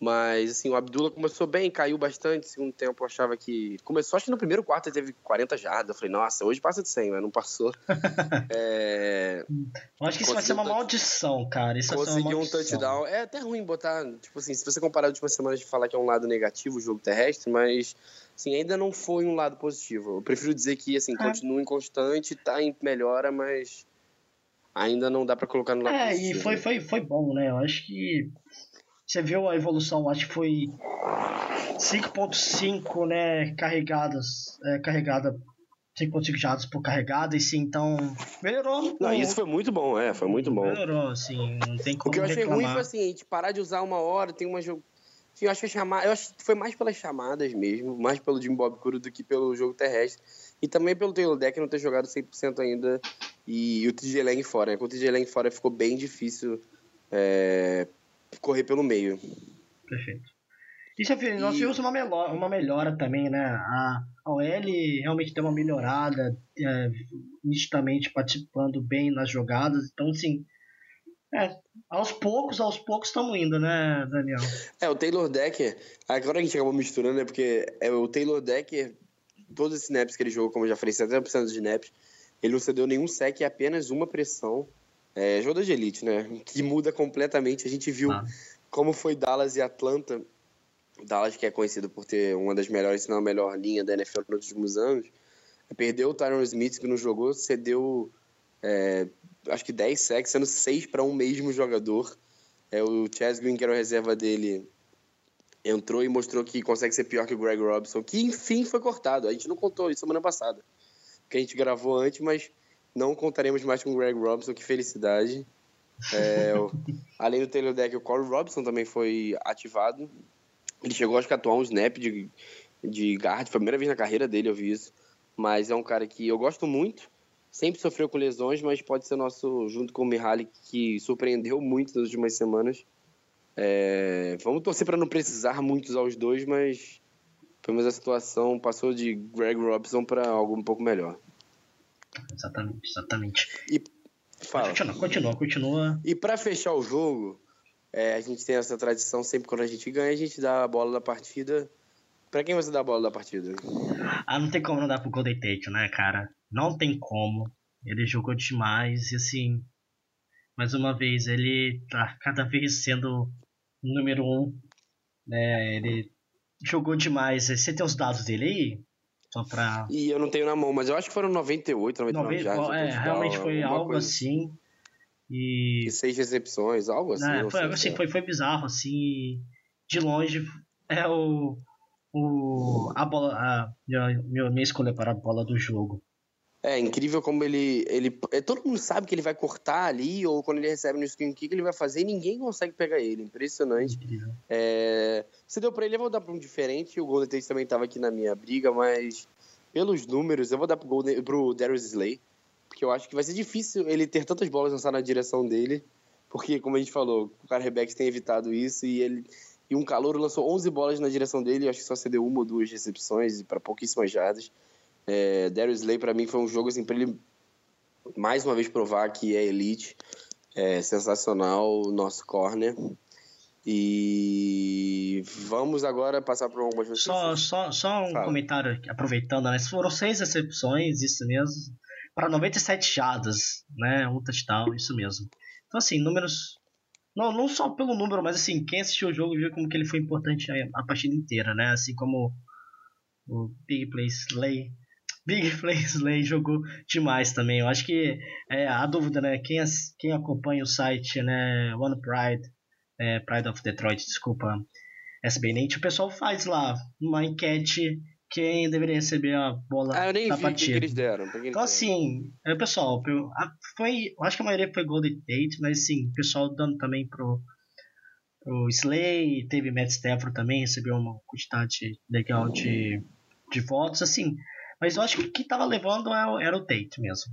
mas assim o Abdullah começou bem caiu bastante segundo tempo eu achava que começou acho que no primeiro quarto ele teve 40 jardas eu falei nossa hoje passa de 100 mas não passou é, Eu acho que isso vai ser uma um maldição, cara. Isso conseguiu um touchdown. É até ruim botar, tipo assim, se você comparar as últimas semanas de falar que é um lado negativo o jogo terrestre, mas assim, ainda não foi um lado positivo. Eu prefiro dizer que assim, É. continua inconstante, tá em melhora, mas ainda não dá pra colocar no lado É, positivo. e foi, foi, foi bom, né? Eu acho que você viu a evolução, acho que foi 5.5, né, carregadas, é, carregada 5.5 jardas por carregada, e sim, então melhorou. Não, isso foi muito bom, é, foi muito bom. Melhorou, assim, não tem O como que eu achei reclamar. ruim foi assim, a gente parar de usar uma hora, tem uma jogo. Enfim, eu acho que a chamada. Eu acho que foi mais pelas chamadas mesmo, mais pelo Jim Bob Curo do que pelo jogo terrestre. E também pelo Taylor Deck não ter jogado 100% ainda. E, o TJ Lang fora, né? Com o TJ Lang fora ficou bem difícil é, correr pelo meio. Perfeito. E você viu, nós E- tivemos uma, melhora, uma melhora também, né? A, a OL realmente deu uma melhorada, é, nitidamente participando bem nas jogadas. Então, assim, É, aos poucos, aos poucos estamos indo, né, Daniel? É, o Taylor Decker, agora a gente acabou misturando, né? Porque é o Taylor Decker, todos os snaps que ele jogou, como eu já falei, 70% dos snaps, ele não cedeu nenhum sec, é apenas uma pressão. É, jogador de elite, né? Que muda completamente. A gente viu Ah. como foi Dallas e Atlanta. Dallas, que é conhecido por ter uma das melhores, se não a melhor linha da NFL nos últimos anos, perdeu o Tyron Smith, que não jogou, cedeu é, acho que 10 sacks, sendo 6 para um mesmo jogador. É, o Chaz Green, que era o reserva dele, entrou e mostrou que consegue ser pior que o Greg Robinson, que enfim foi cortado. A gente não contou isso semana passada, porque a gente gravou antes, mas não contaremos mais com o Greg Robinson, que felicidade. É, além do Taylor Deck, o Corey Robinson também foi ativado. Ele chegou acho que a atuar um snap de, de guard, foi a primeira vez na carreira dele eu vi isso. Mas é um cara que eu gosto muito, sempre sofreu com lesões, mas pode ser nosso, junto com o Mihaly, que surpreendeu muito nas últimas semanas. É, vamos torcer para não precisar muito usar os dois, mas pelo menos a situação passou de Greg Robinson para algo um pouco melhor. Exatamente, exatamente. Fala. Continua, continua, continua. E para fechar o jogo, é, a gente tem essa tradição, sempre quando a gente ganha, a gente dá a bola da partida. Para quem você dá a bola da partida? Ah, não tem como não dar pro Golden Tate, né, cara? Não tem como. Ele jogou demais e assim. Mais uma vez, ele tá cada vez sendo o número um. Né? Ele jogou demais. Você tem os dados dele aí? Só pra. E eu não tenho na mão, mas eu acho que foram 98, 99 Nove- jardas. é, realmente foi algo coisa. assim. E. E seis recepções, algo assim. não foi, assim, é. foi, foi bizarro, assim. De longe é o. o a bola. A, minha minha escolha para a bola do jogo. É incrível como ele, ele. é, Todo mundo sabe que ele vai cortar ali, ou quando ele recebe no screen, o que que ele vai fazer, e ninguém consegue pegar ele. Impressionante. É, se deu pra ele, eu vou dar pra um diferente. O Golden Tate também tava aqui na minha briga, mas pelos números, eu vou dar pro, Golden, pro Darius Slay. Porque eu acho que vai ser difícil ele ter tantas bolas lançadas na direção dele. Porque, como a gente falou, o Carrebeck tem evitado isso e ele. E um calor lançou 11 bolas na direção dele, eu acho que só cedeu uma ou duas recepções para pouquíssimas jardas. É, Darius Slay, para mim, foi um jogo assim, para ele mais uma vez provar que é elite. É sensacional o nosso corner. E vamos agora passar por algumas notícias. Só, só, só um Fala. comentário aqui, aproveitando, né? Foram seis recepções, isso mesmo. Para 97 jardas, né? Um touchdown, isso mesmo. Então, assim, números. Não, não só pelo número, mas assim, quem assistiu o jogo viu como que ele foi importante a, a partida inteira, né? Assim como o Big Play Slay. Big Play Slay jogou demais também. Eu acho que é, a dúvida, né? Quem, as- quem acompanha o site, né? One Pride, é, Pride of Detroit, desculpa, SBNet, o pessoal faz lá uma enquete quem deveria receber a bola Ah, eu nem da vi o que, partida. eles deram. pra que eles Então, assim, é, pessoal, foi, eu acho que a maioria foi Golden Tate, mas sim, o pessoal dando também pro, pro Slay, teve Matt Stafford também, recebeu uma quantidade legal de, de votos, assim. Mas eu acho que o que tava levando era, o- era o Tate mesmo.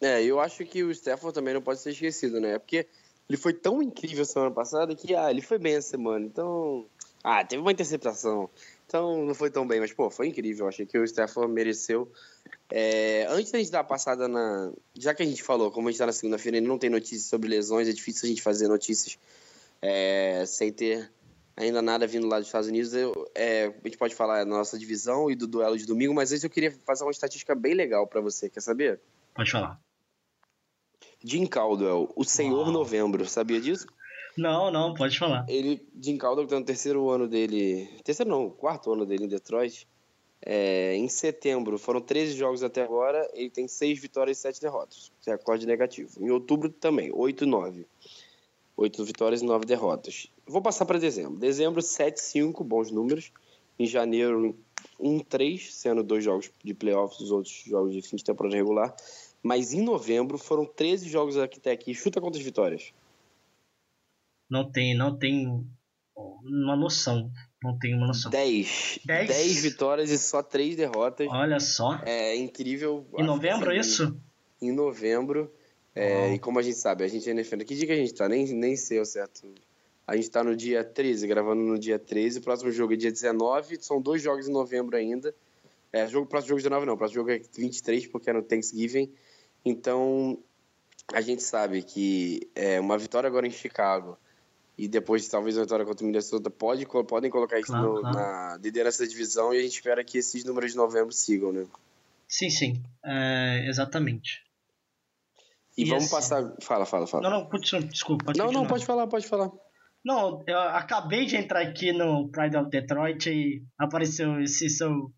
É, eu acho que o Stafford também não pode ser esquecido, né? Porque ele foi tão incrível semana passada que, ah, ele foi bem essa semana. Então, ah, teve uma interceptação. Então, não foi tão bem, mas, pô, foi incrível. Eu achei que o Stafford mereceu. É, antes da gente dar a passada na. Já que a gente falou, como a gente tá na segunda-feira, ainda não tem notícias sobre lesões, é difícil a gente fazer notícias é, sem ter ainda nada vindo lá dos Estados Unidos. Eu, é, a gente pode falar da nossa divisão e do duelo de domingo, mas antes eu queria fazer uma estatística bem legal pra você, quer saber? Pode falar. Jim Caldwell, o Senhor Uau. Novembro, sabia disso? Não, não, pode falar. Ele, Jim Caldwell, que tá no terceiro ano dele, terceiro não, quarto ano dele em Detroit, é, em setembro, foram 13 jogos até agora, ele tem 6 vitórias e 7 derrotas, recorde negativo. Em outubro também, 8 e 9. 8 vitórias e 9 derrotas. Vou passar para dezembro. Dezembro, 7 5, bons números. Em janeiro, 1 3, sendo dois jogos de playoffs, os outros jogos de fim de temporada regular. Mas em novembro foram 13 jogos até aqui. Chuta quantas vitórias? Não tem, não tem uma noção. Não tem uma noção. 10. Dez? 10 vitórias e só 3 derrotas. Olha só. É incrível. Em novembro, Assim, isso? Em novembro. É, e como a gente sabe, a gente é NFL. Que dia que a gente tá? Nem, nem sei o certo. A gente tá no dia 13, gravando no dia 13. O próximo jogo é dia 19. São dois jogos em novembro ainda. É, jogo, próximo jogo é 19 não. O próximo jogo é 23, porque é no Thanksgiving. Então, a gente sabe que é, uma vitória agora em Chicago e depois talvez uma vitória contra o Minnesota pode, podem colocar isso Claro, no- claro. na liderança da divisão e a gente espera que esses números de novembro sigam, né? Sim, sim. É, exatamente. E, E vamos assim- passar. Fala, fala, fala. Não, não, desculpa. Não, não, continuar. pode falar, pode falar. Não, eu acabei de entrar aqui no Pride of Detroit e apareceu esse seu,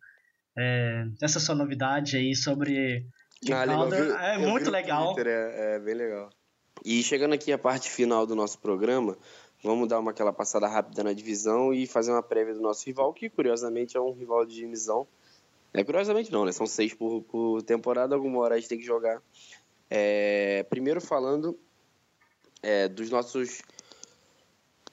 é, essa sua novidade aí sobre Jim Ah, legal. É Eu muito legal. Twitter, é, é bem legal. E chegando aqui à parte final do nosso programa, vamos dar uma aquela passada rápida na divisão e fazer uma prévia do nosso rival, que curiosamente é um rival de divisão. É, curiosamente não, né? São seis por, por temporada, alguma hora a gente tem que jogar. É, primeiro falando é, dos nossos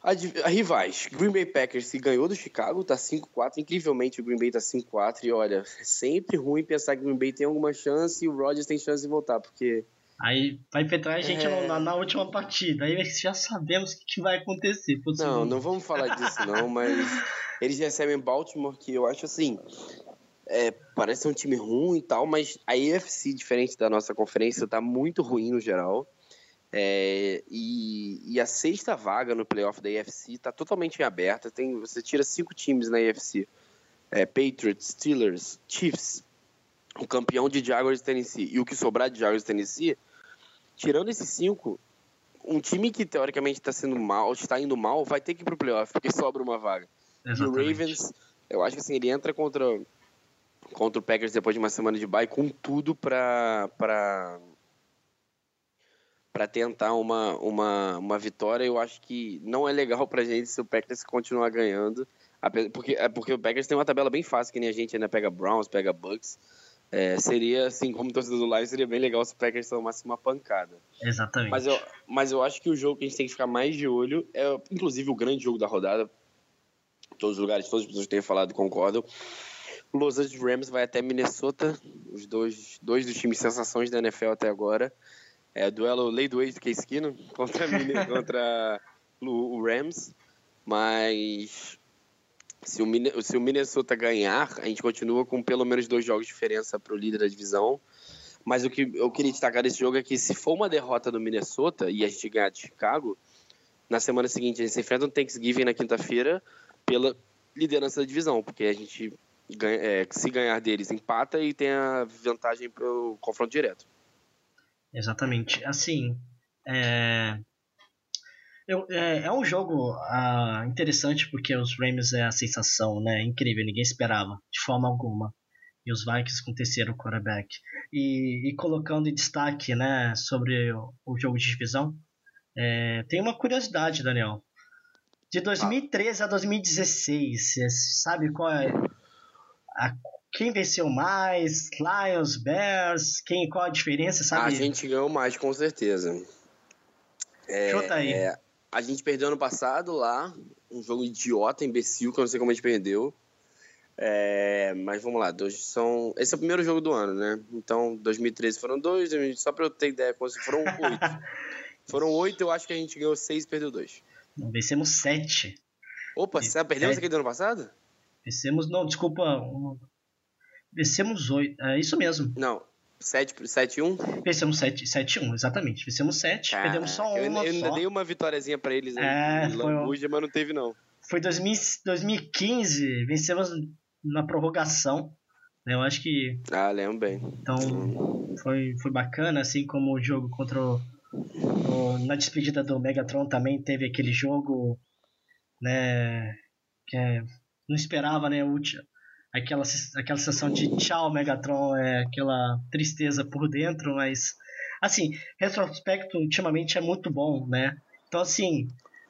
adv- rivais. Green Bay Packers que ganhou do Chicago, tá 5-4. Incrivelmente o Green Bay tá 5-4. E olha, é sempre ruim pensar que o Green Bay tem alguma chance e o Rodgers tem chance de voltar, porque Aí vai enfrentar a gente É. na, na última partida. Aí já sabemos o que, que vai acontecer. Não, segundo. não vamos falar disso não, mas eles recebem Baltimore, que eu acho assim, é, parece um time ruim e tal, mas a AFC, diferente da nossa conferência, tá muito ruim no geral. É, e, e a sexta vaga no playoff da AFC tá totalmente em aberta. Tem, você tira cinco times na AFC. É, Patriots, Steelers, Chiefs, o campeão de Jaguars e Tennessee e o que sobrar de Jaguars e Tennessee, tirando esses cinco, um time que teoricamente está sendo mal, está indo mal, vai ter que ir pro playoff, porque sobra uma vaga. E o Exatamente. Ravens, eu acho que assim, ele entra contra, contra o Packers depois de uma semana de bye com tudo pra, pra, pra tentar uma, uma, uma vitória. Eu acho que não é legal pra gente se o Packers continuar ganhando. Porque, é porque o Packers tem uma tabela bem fácil, que nem a gente ainda pega Browns, pega Bucks. É, seria, assim, como torcedor do Lions, seria bem legal se o Packers tomasse uma pancada. Exatamente. Mas eu, mas eu acho que o jogo que a gente tem que ficar mais de olho é, inclusive, o grande jogo da rodada. Todos os lugares, todas as pessoas que têm falado concordam. Los Angeles Rams vai até Minnesota, os dois, dois dos times sensações da NFL até agora. É duelo lei do ex Case Keenum contra, Mine- contra o, o Rams. Mas se o, se o Minnesota ganhar, a gente continua com pelo menos dois jogos de diferença para o líder da divisão. Mas o que eu queria destacar desse jogo é que se for uma derrota do Minnesota e a gente ganhar de Chicago, na semana seguinte a gente se enfrenta no Thanksgiving na quinta-feira pela liderança da divisão, porque a gente ganha- é, se ganhar deles empata e tem a vantagem pro confronto direto. Exatamente. Assim, é... Eu, é, é um jogo ah, interessante porque os Rams é a sensação, né? Incrível, ninguém esperava, de forma alguma. E os Vikings com o terceiro quarterback. E, e colocando em destaque, né, sobre o, o jogo de divisão, é, tem uma curiosidade, Daniel. De 2013 a 2016, você sabe qual é a, quem venceu mais? Lions, Bears? Quem, qual a diferença, sabe? A gente ganhou mais, com certeza. É, Chuta aí. é, a gente perdeu ano passado lá, um jogo idiota, imbecil, que eu não sei como a gente perdeu. É, mas vamos lá, dois são. Esse é o primeiro jogo do ano, né? Então, 2013 foram dois, 2000 só pra eu ter ideia, foram oito. foram oito, eu acho que a gente ganhou seis e perdeu dois. Vencemos sete. Opa, você perdemos É. aquele do ano passado? Vencemos, não, desculpa. Vencemos oito. É isso mesmo. Não, sete, sete e um. Vencemos sete, sete um, exatamente. Vencemos sete, perdemos só eu, uma eu ainda só. dei uma vitóriazinha pra eles aí, É, lambuja, mas não teve não. Foi 2000, 2015, vencemos na prorrogação. né, Eu acho que Ah, lembro bem. então foi, foi bacana, assim como o jogo contra o, o- na despedida do Megatron também teve aquele jogo, né, que é- não esperava, né, o aquela aquela sensação de tchau Megatron, é aquela tristeza por dentro, mas assim, retrospecto ultimamente é muito bom, né? Então assim,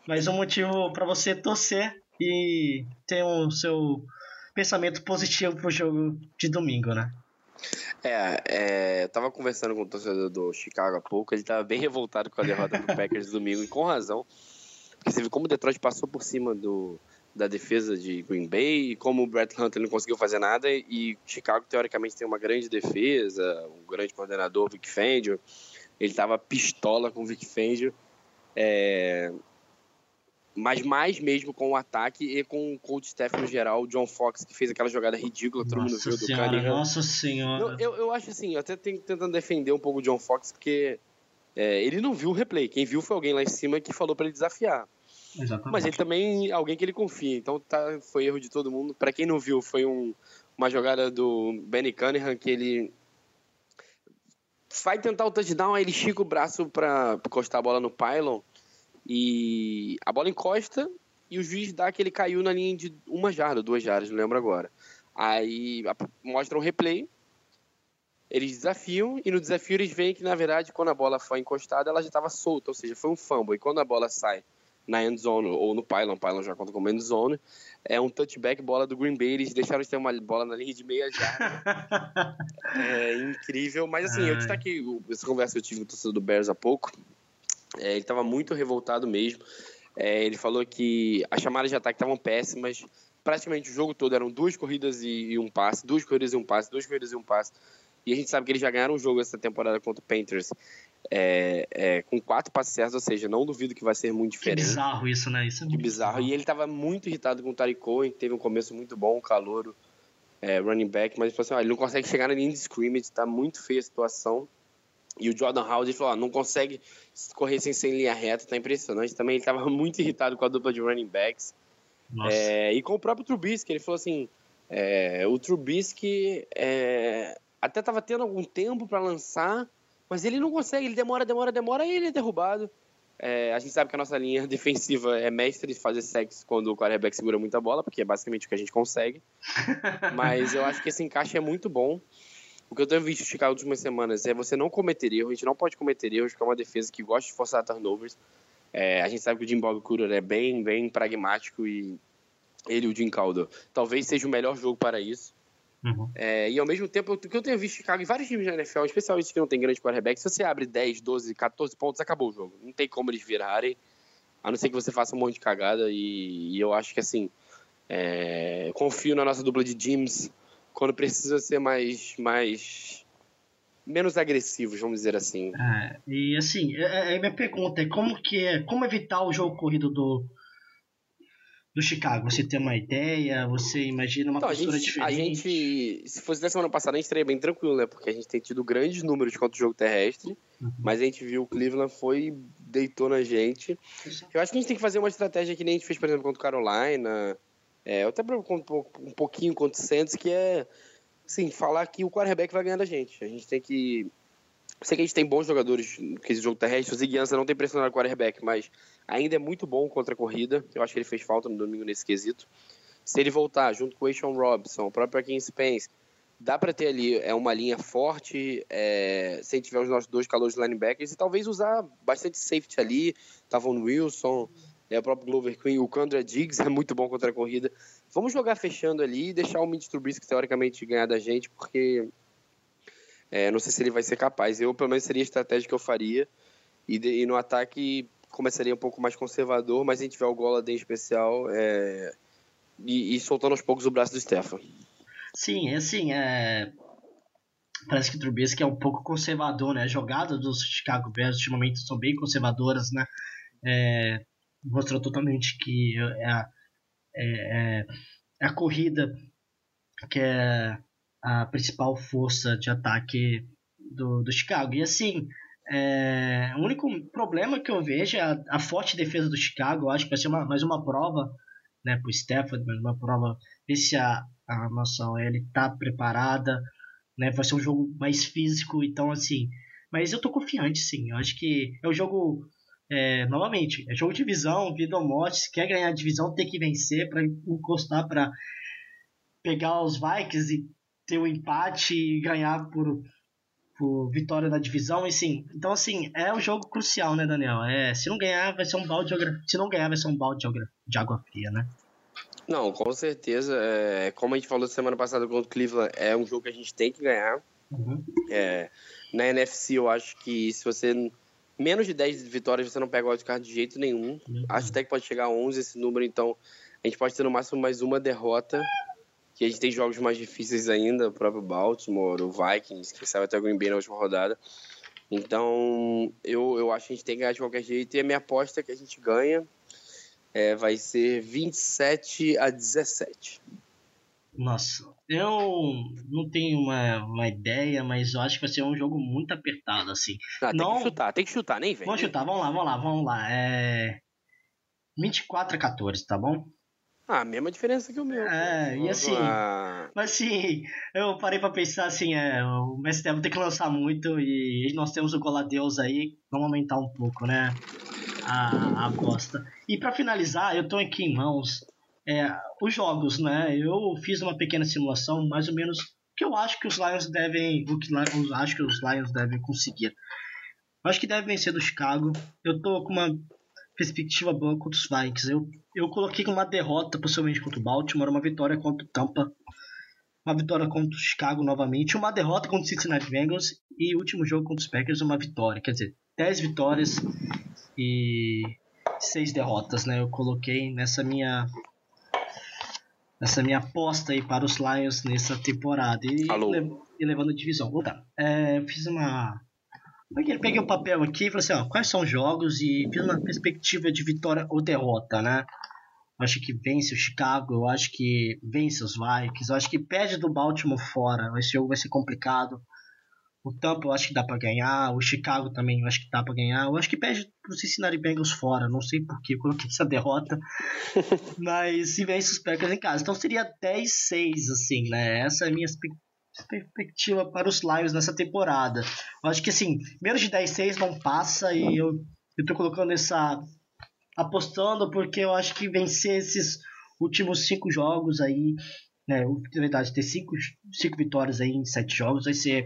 mais um motivo para você torcer e ter o seu pensamento positivo pro jogo de domingo, né? É, é, eu tava conversando com o torcedor do Chicago há pouco, ele tava bem revoltado com a derrota do Packers domingo, e com razão. Porque você viu como o Detroit passou por cima do, da defesa de Green Bay, e como o Brett Hunter não conseguiu fazer nada, e Chicago, teoricamente, tem uma grande defesa, um grande coordenador, Vic Fangio. Ele tava pistola com o Vic Fangio. É, mas mais mesmo com o ataque e com o coach staff no geral, o John Fox, que fez aquela jogada ridícula, todo mundo Nossa viu, do senhora, Cunningham. nossa senhora. Eu, eu, eu acho assim, eu até tenho tentando defender um pouco o John Fox, porque é, ele não viu o replay. Quem viu foi alguém lá em cima que falou para ele desafiar. Exatamente. Mas ele também alguém que ele confia. Então tá, foi erro de todo mundo. Para quem não viu, foi um, uma jogada do Benny Cunningham que ele vai tentar o touchdown, aí ele estica o braço para encostar a bola no pylon e a bola encosta e o juiz dá que ele caiu na linha de uma jarda, duas jardas, não lembro agora. Aí mostra um replay, eles desafiam e no desafio eles veem que na verdade quando a bola foi encostada ela já estava solta, ou seja, foi um fumble. E quando a bola sai na end zone ou no pylon, pylon já conta como end zone, é um touchback bola do Green Bay, eles deixaram de ter uma bola na linha de meia jarda. é incrível, mas assim, eu destaquei essa conversa que eu tive com o torcedor do Bears há pouco, é, ele estava muito revoltado mesmo. É, ele falou que as chamadas de ataque estavam péssimas. Praticamente o jogo todo eram duas corridas e, e, um passe, duas corridas e um passe, duas corridas e um passe. E a gente sabe que eles já ganharam um jogo essa temporada contra o Panthers é, é, com quatro passes certos, ou seja, não duvido que vai ser muito diferente. Que bizarro isso, né? Isso é que bizarro. bizarro. E ele estava muito irritado com o Tariq Cohen, que teve um começo muito bom, calouro, é, running back, mas assim, ó, ele não consegue chegar na linha de scrimmage, está muito feia a situação. E o Jordan Howard falou, ó, não consegue correr sem ser em linha reta, tá impressionante. Também ele estava muito irritado com a dupla de running backs. É, e com o próprio Trubisky, ele falou assim, é, o Trubisky é, até estava tendo algum tempo para lançar, mas ele não consegue, ele demora, demora, demora e ele é derrubado. É, a gente sabe que a nossa linha defensiva é mestre de fazer sexo quando o quarterback segura muita bola, porque é basicamente o que a gente consegue. Mas eu acho que esse encaixe é muito bom. O que eu tenho visto esticar nas últimas semanas é você não cometer erros, a gente não pode cometer erros, porque é uma defesa que gosta de forçar turnovers. É, a gente sabe que o Jim Bob Cooter é bem, bem pragmático e ele e o Jim Calder talvez seja o melhor jogo para isso. Uhum. É, e ao mesmo tempo, o que eu tenho visto Chicago em vários times da NFL, especialmente que não tem grande quarterback, se você abre 10, 12, 14 pontos, acabou o jogo. Não tem como eles virarem, a não ser que você faça um monte de cagada. E, e eu acho que assim, é, confio na nossa dupla de James quando precisa ser mais, mais menos agressivos, vamos dizer assim. É, e assim, é, é, minha pergunta é como que é, como evitar o jogo corrido do do Chicago? Você tem uma ideia? Você imagina uma então, postura a gente, diferente? A gente, se fosse da semana passada, a gente estaria bem tranquilo, né? Porque a gente tem tido grandes números contra o jogo terrestre, uhum. mas a gente viu o Cleveland foi deitou na gente. Eu acho que a gente tem que fazer uma estratégia que nem a gente fez, por exemplo, contra o Carolina, é, até um pouquinho contra o Santos, que é, assim, falar que o quarterback vai ganhar da gente. A gente tem que Sei que a gente tem bons jogadores no jogo terrestre. O Zig não tem pressionado o quarterback, mas ainda é muito bom contra a corrida. Eu acho que ele fez falta no domingo nesse quesito. Se ele voltar junto com o Ashon Robson, o próprio Akin Spence, dá para ter ali é uma linha forte, é, se a gente tiver os nossos dois calores linebackers, e talvez usar bastante safety ali, Tavon Wilson, é, o próprio Glover Queen, o Kandra Diggs é muito bom contra a corrida. Vamos jogar fechando ali e deixar o Mitch Trubisky teoricamente ganhar da gente, porque é, não sei se ele vai ser capaz. Eu, pelo menos, seria a estratégia que eu faria. E, de, e no ataque, começaria um pouco mais conservador, mas a gente tiver o Goladen especial é, e, e, soltando aos poucos o braço do Stefan. Sim, assim, é... parece que o Trubisky é um pouco conservador, né? As jogadas dos Chicago Bears ultimamente são bem conservadoras, né? É... Mostrou totalmente que é a, é, é, é a corrida que é a principal força de ataque do, do Chicago. E assim, é, o único problema que eu vejo é a, a, forte defesa do Chicago. Eu acho que vai ser uma, mais uma prova né, para o Stafford, mais uma prova ver se a, a nossa OL está preparada. Né, vai ser um jogo mais físico, então assim. Mas eu tô confiante, sim. Eu acho que é o um jogo. É, novamente, é jogo de divisão, vida ou morte. Se quer ganhar a divisão, tem que vencer para encostar para pegar os Vikings e ter o um empate e ganhar por, por vitória na divisão, e sim. Então, assim, é um jogo crucial, né, Daniel? É, se não ganhar, vai ser um balde de água, se não ganhar, vai ser um balde de água fria, né? Não, com certeza. É, como a gente falou semana passada contra o Cleveland, é um jogo que a gente tem que ganhar. Uhum. É, na NFC, eu acho que se você. Menos de 10 vitórias, você não pega o wildcard de jeito nenhum. Uhum. Acho até que pode chegar a 11 esse número, então a gente pode ter no máximo mais uma derrota que a gente tem jogos mais difíceis ainda, o próprio Baltimore, o Vikings, que saiu até o Green Bay na última rodada. Então, eu, eu acho que a gente tem que ganhar de qualquer jeito. E a minha aposta é que a gente ganha é, vai ser 27 a 17. Nossa, eu não tenho uma, uma ideia, mas eu acho que vai ser um jogo muito apertado, assim. Ah, tem Não. que chutar, tem que chutar, nem vem. Vamos chutar, vamos lá, vamos lá, vamos lá. É. 24 a 14, tá bom? Ah, mesma diferença que o meu. É, e assim- Mas assim, eu parei pra pensar assim, é, o Messi deve ter que lançar muito e nós temos o Goladeus aí, vamos aumentar um pouco, né? A, a aposta. E pra finalizar, eu tô aqui em mãos é, os jogos, né? Eu fiz uma pequena simulação, mais ou menos, que eu acho que os Lions devem. O que eu acho que os Lions devem conseguir. Eu acho que deve vencer do Chicago. Eu tô com uma perspectiva boa contra os Vikings. Eu, eu coloquei uma derrota, possivelmente contra o Baltimore, uma vitória contra o Tampa, uma vitória contra o Chicago novamente, uma derrota contra o Cincinnati Bengals e o último jogo contra os Packers, uma vitória. Quer dizer, 10 vitórias e 6 derrotas, né? Eu coloquei nessa minha nessa minha aposta aí para os Lions nessa temporada e, Alô. e levando a divisão. Vou dar. É, eu fiz uma Peguei, peguei o papel aqui e falei assim, ó, quais são os jogos e fiz uma perspectiva de vitória ou derrota, né? Eu acho que vence o Chicago, eu acho que vence os Vikings, eu acho que perde do Baltimore fora, esse jogo vai ser complicado. O Tampa eu acho que dá pra ganhar, o Chicago também eu acho que dá pra ganhar, eu acho que perde pro Cincinnati Bengals fora, não sei por que eu coloquei essa derrota, mas se vence os Packers em casa. Então seria 10-6, assim, né? Essa é a minha perspectiva para os Lions nessa temporada. Eu acho que assim, menos de 10-6 não passa e eu, eu tô colocando essa. apostando porque eu acho que vencer esses últimos cinco jogos aí, né? Na verdade, ter cinco, cinco vitórias aí em sete jogos vai ser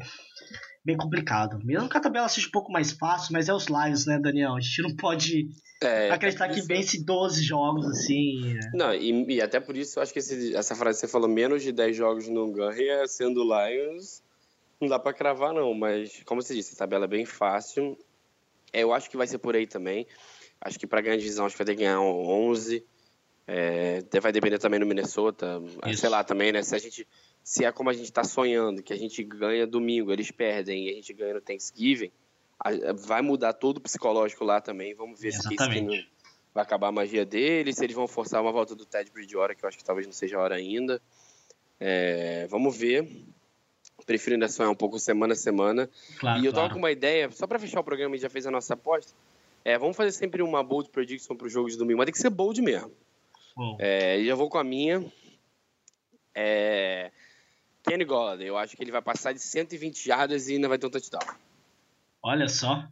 bem complicado. Mesmo que a tabela seja um pouco mais fácil, mas é os Lions, né, Daniel? A gente não pode é, acreditar até por que isso- vence 12 jogos assim. né? Não, e, e até por isso eu acho que esse- essa frase que você falou, menos de 10 jogos não ganha, sendo Lions, não dá pra cravar não, mas como você disse, a tabela é bem fácil. É, eu acho que vai ser por aí também. Acho que pra ganhar a divisão, acho que vai ter que ganhar um 11. É, até vai depender também no Minnesota, Isso. sei lá também, né? Se a gente se é como a gente tá sonhando, que a gente ganha domingo, eles perdem e a gente ganha no Thanksgiving, vai mudar todo o psicológico lá também. Vamos ver se Exatamente. Keenum vai acabar a magia dele, se eles vão forçar uma volta do Ted Bridgewater, que eu acho que talvez não seja a hora ainda. É, vamos ver. Prefiro ainda sonhar um pouco semana a semana. Claro, e eu tava claro. com uma ideia, só pra fechar o programa, a gente já fez a nossa aposta. É, vamos fazer sempre uma bold prediction pro jogo de domingo, mas tem que ser bold mesmo. Bom, É, e eu vou com a minha. É, Kenny Golladay, eu acho que ele vai passar de 120 jardas e ainda vai ter um touchdown. Olha só,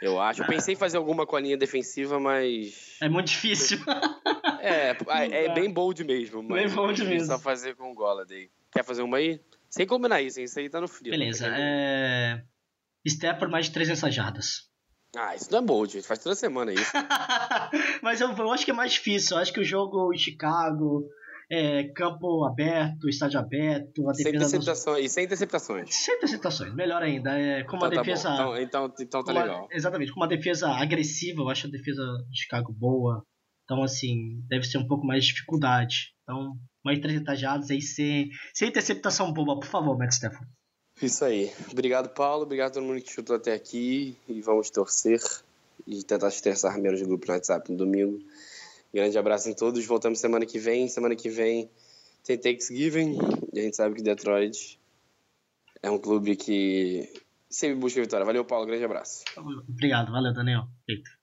Eu acho. Eu pensei em fazer alguma com a linha defensiva, mas. é muito difícil. É, é dá. bem bold mesmo. Mas Bem bold mesmo. Só fazer com o Golladay. Quer fazer uma aí? Sem combinar isso, hein? Isso aí tá no frio. Beleza, Tá é. Stepper mais de 300 jardas. Ah, isso não é bold, gente. Faz toda semana isso. Mas eu, eu acho que é mais difícil. Eu acho que o jogo em Chicago, é, campo aberto, estádio aberto, a sem defesa. dos- interceptações. E sem interceptações. Sem interceptações, melhor ainda. É, com uma Então tá defesa. bom. Então, então, então tá uma- legal. Exatamente, com uma defesa agressiva, eu acho a defesa de Chicago boa. Então, assim, deve ser um pouco mais de dificuldade. Então, mais 300 jardas aí sem, sem interceptação boba, por favor, Matt Stefan. Isso aí. Obrigado, Paulo. Obrigado a todo mundo que chutou até aqui. E vamos torcer e tentar estressar menos o grupo no WhatsApp no domingo. Grande abraço em todos. Voltamos semana que vem. Semana que vem tem Thanksgiving. E a gente sabe que Detroit é um clube que sempre busca vitória. Valeu, Paulo. Grande abraço. Obrigado, valeu, Daniel. Feito.